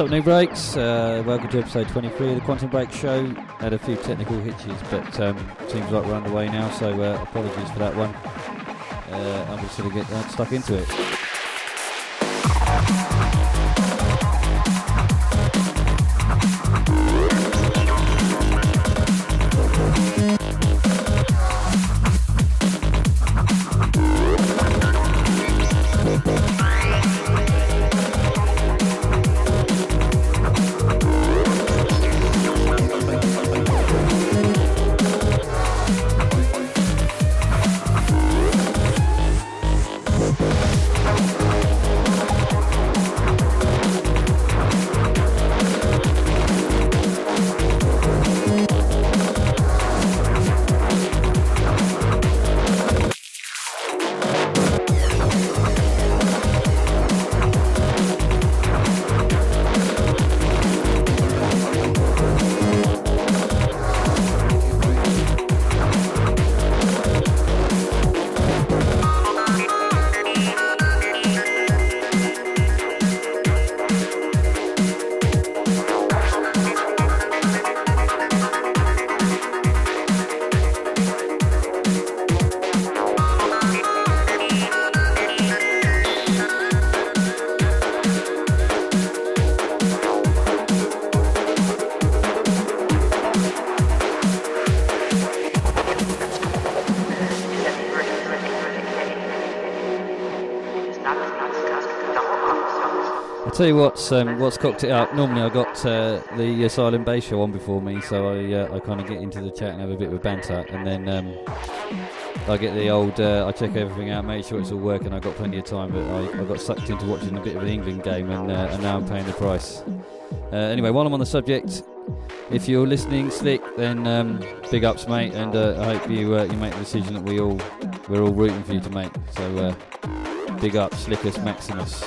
Up, Nubreaks? Uh, welcome to episode 23 of the Quantum Breaks Show. Had a few technical hitches, but um, seems like we're underway now, so uh, apologies for that one. Uh, I'm just going to get uh, stuck into it. Tell you what's um, what's cocked it up. Normally, I got uh, the Asylum Bay show on before me, so I uh, I kind of get into the chat and have a bit of a banter, and then um, I get the old. Uh, I check everything out, make sure it's all working. I got plenty of time, but I, I got sucked into watching a bit of the England game, and, uh, and now I'm paying the price. Uh, anyway, while I'm on the subject, if you're listening, Slick, then um, big ups, mate, and uh, I hope you you make the decision that we all we're all rooting for you to make. So big up, Slickus Maximus.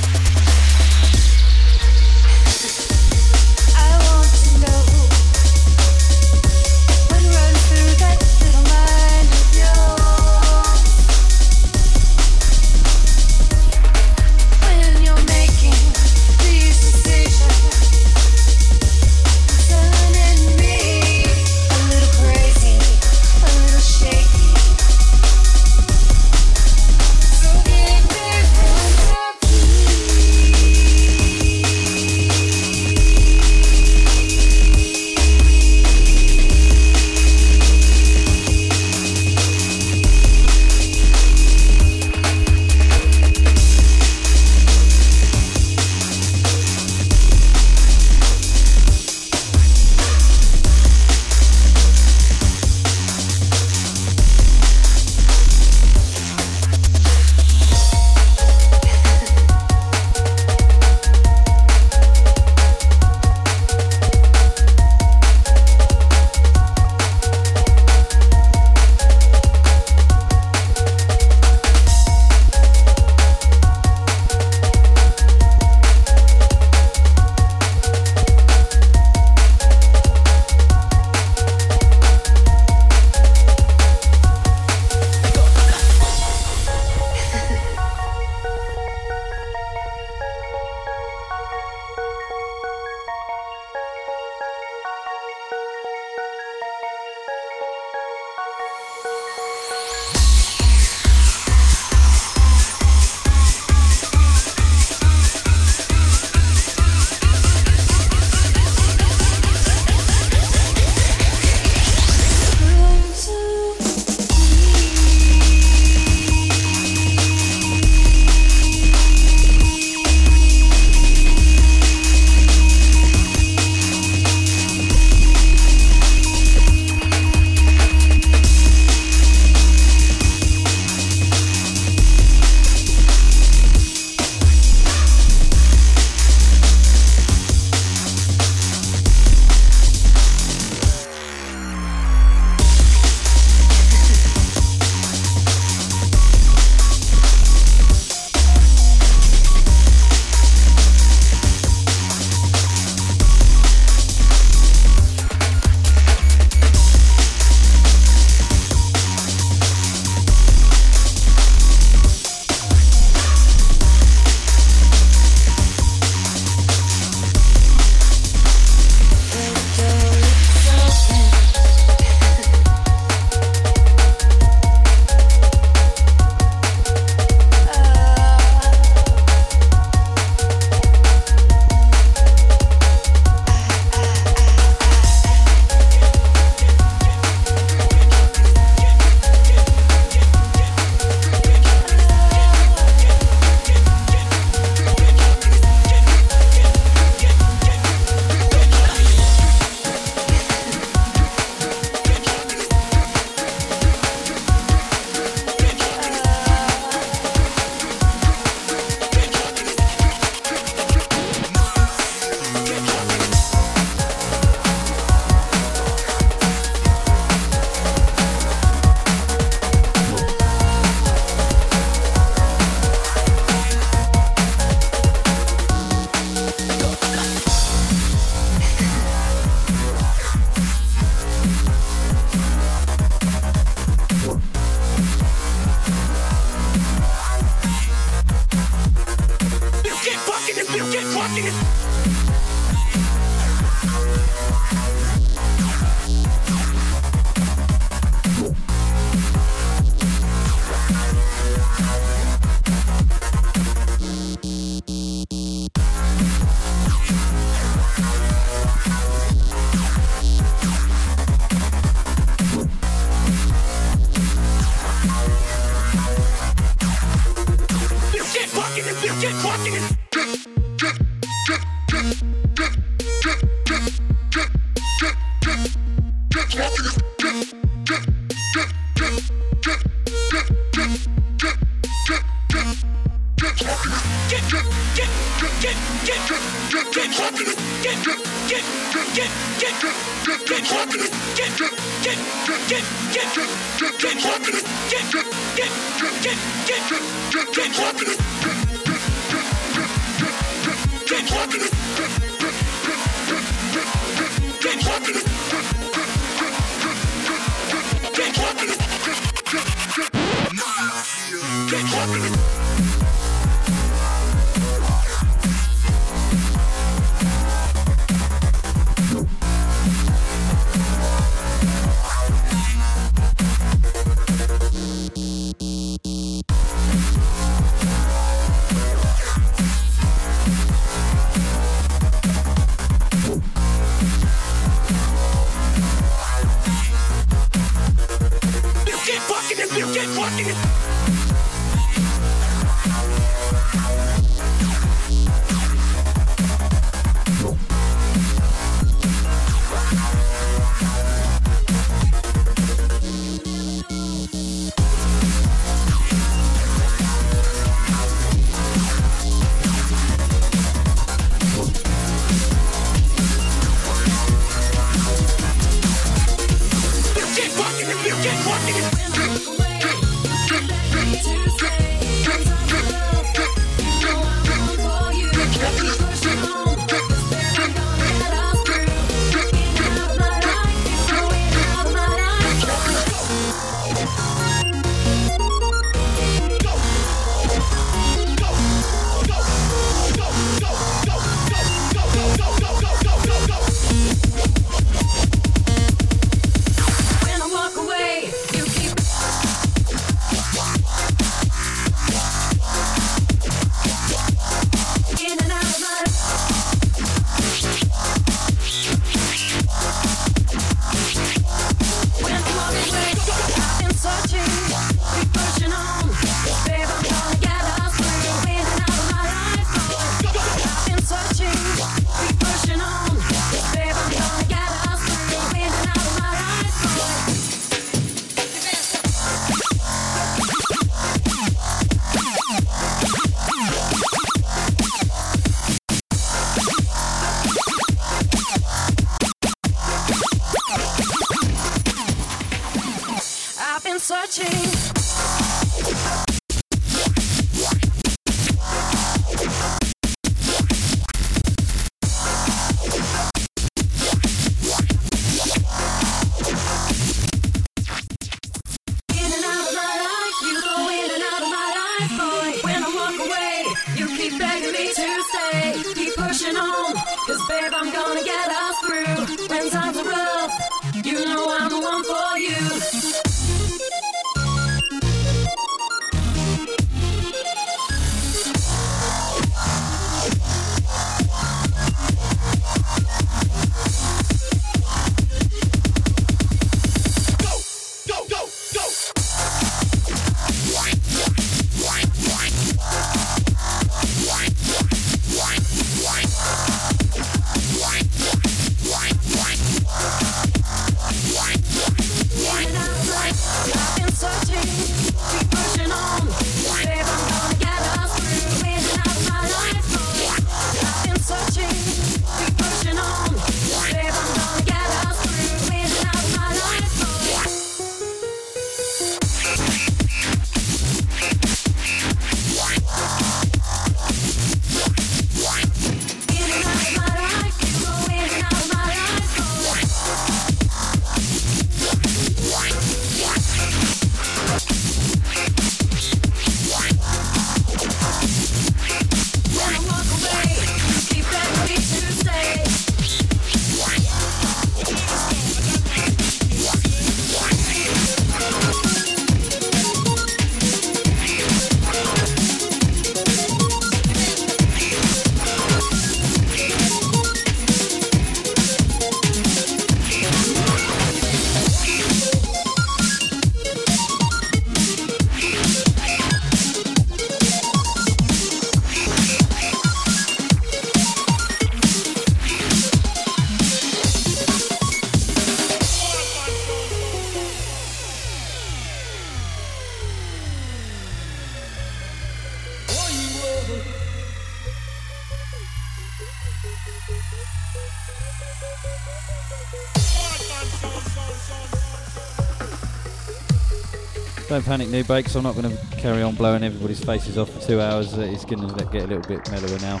Panic, Nubreaks. I'm not going to carry on blowing everybody's faces off for two hours. Uh, it's going to get a little bit mellower now.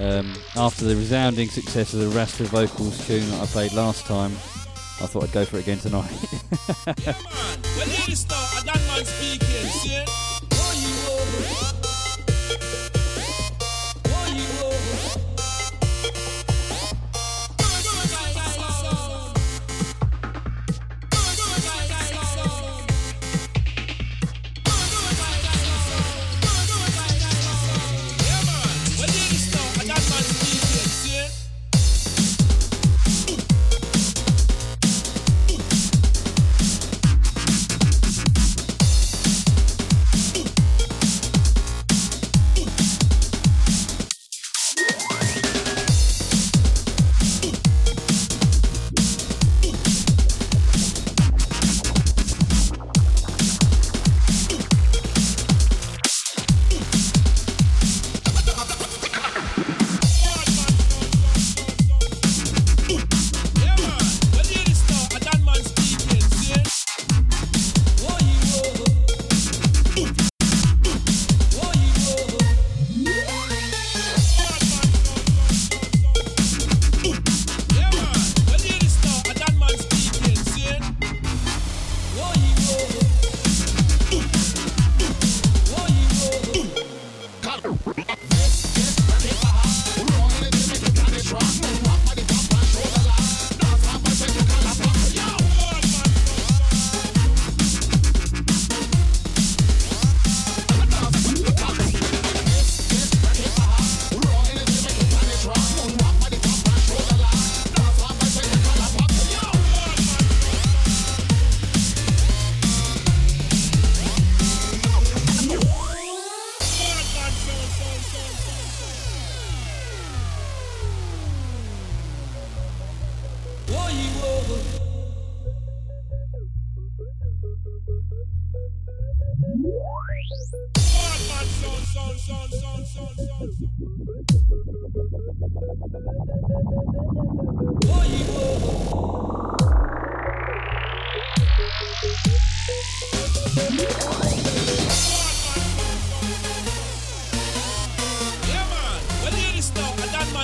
Um, after the resounding success of the Rasta Vocals tune that I played last time, I thought I'd go for it again tonight.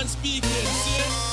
speaking, see?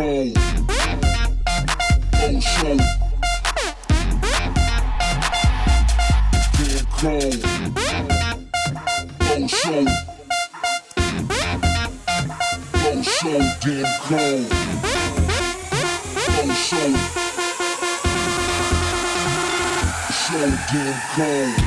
Ocean. Ocean. Cancun. Ocean. Ocean. Cancun. Ocean. So damn cold.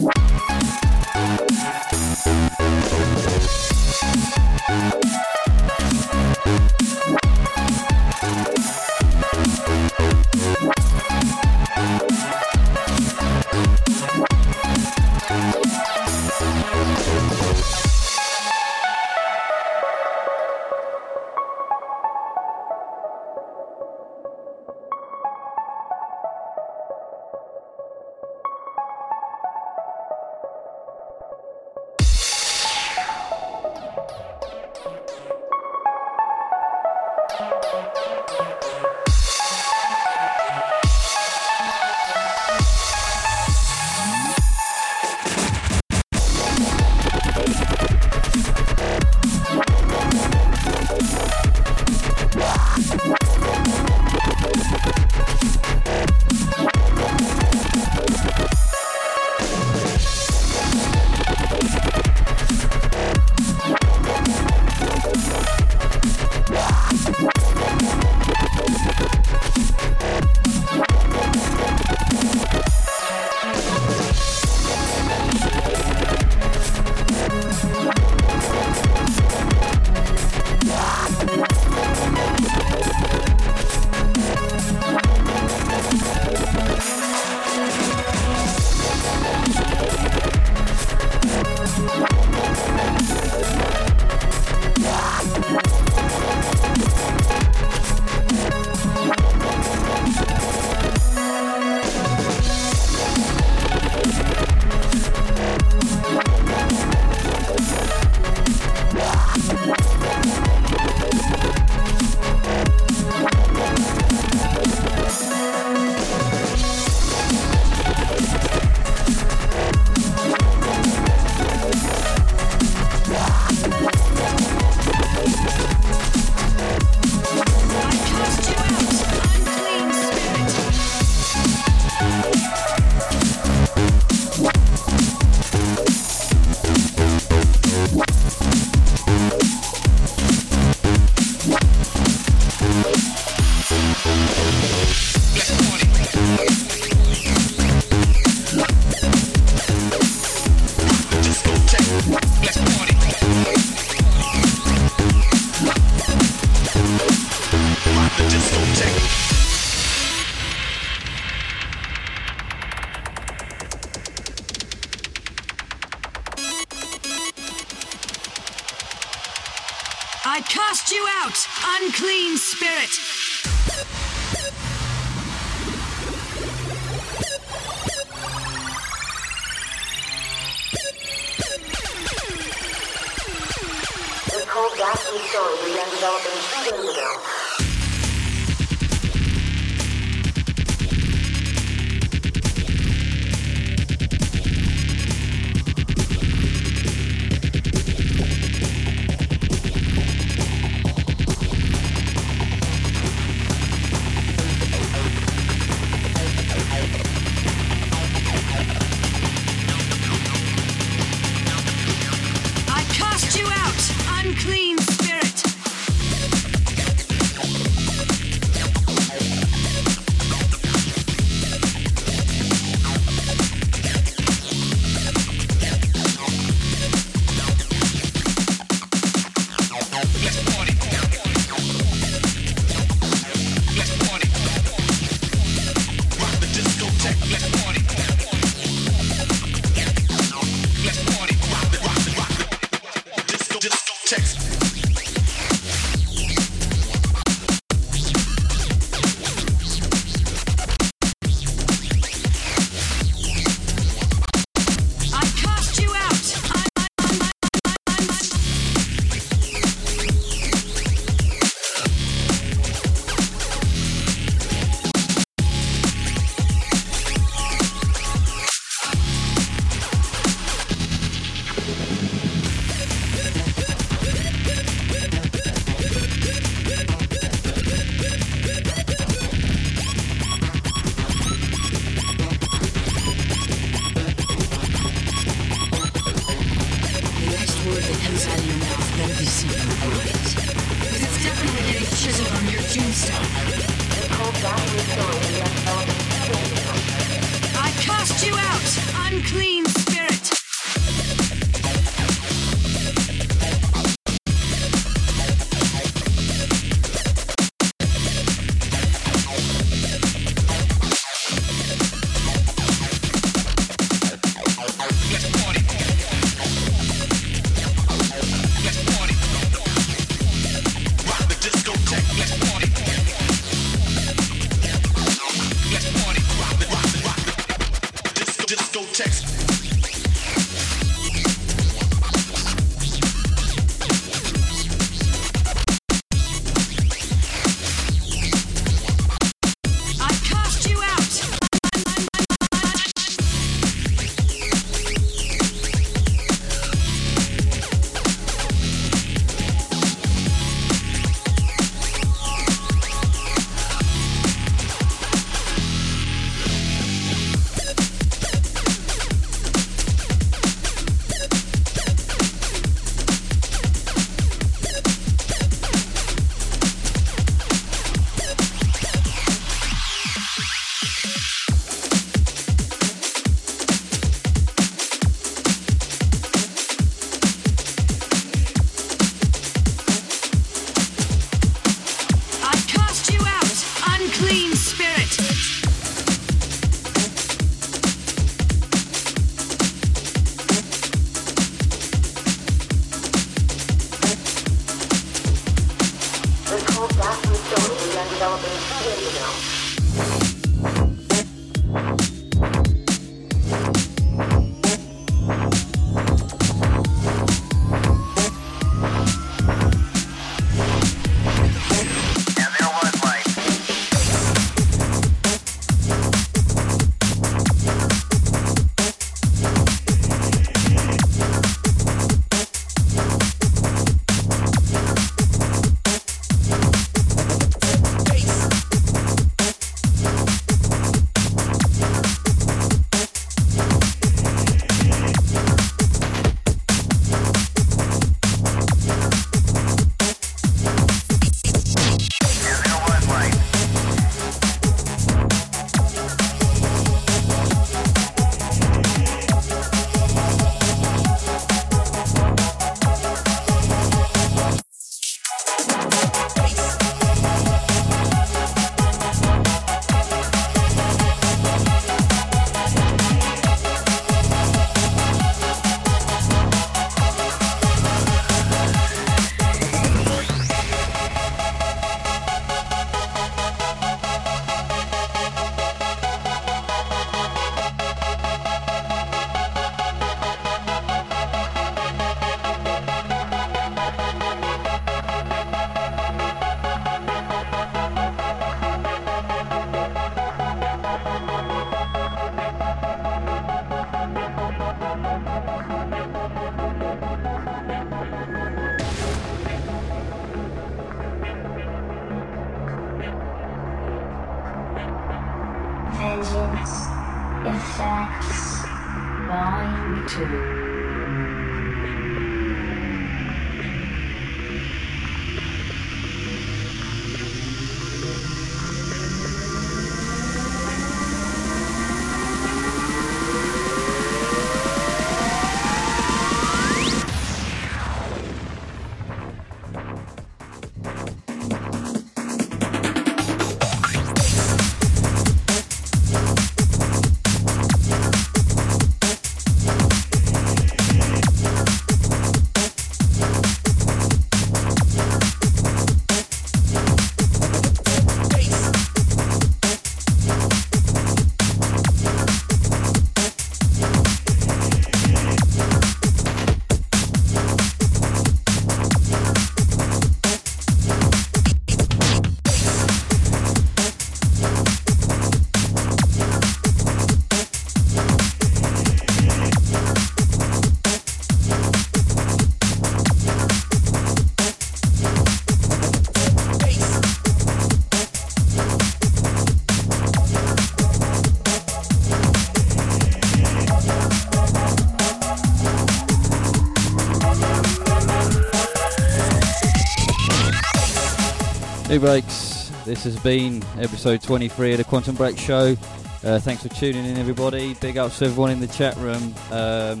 Breaks. This has been episode 23 of the Quantum Breaks Show. Uh, thanks for tuning in, everybody. Big ups to everyone in the chat room. Um,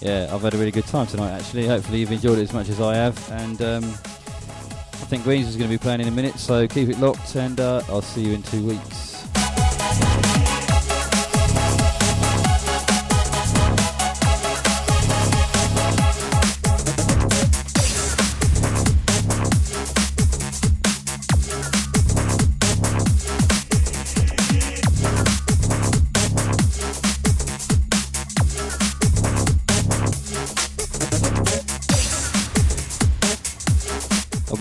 yeah, I've had a really good time tonight, actually. Hopefully, you've enjoyed it as much as I have. And um, I think Greens is going to be playing in a minute, so keep it locked, and uh, I'll see you in two weeks.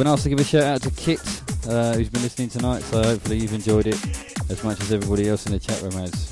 To give a shout out to Kit, uh, who's been listening tonight, so hopefully you've enjoyed it as much as everybody else in the chat room has.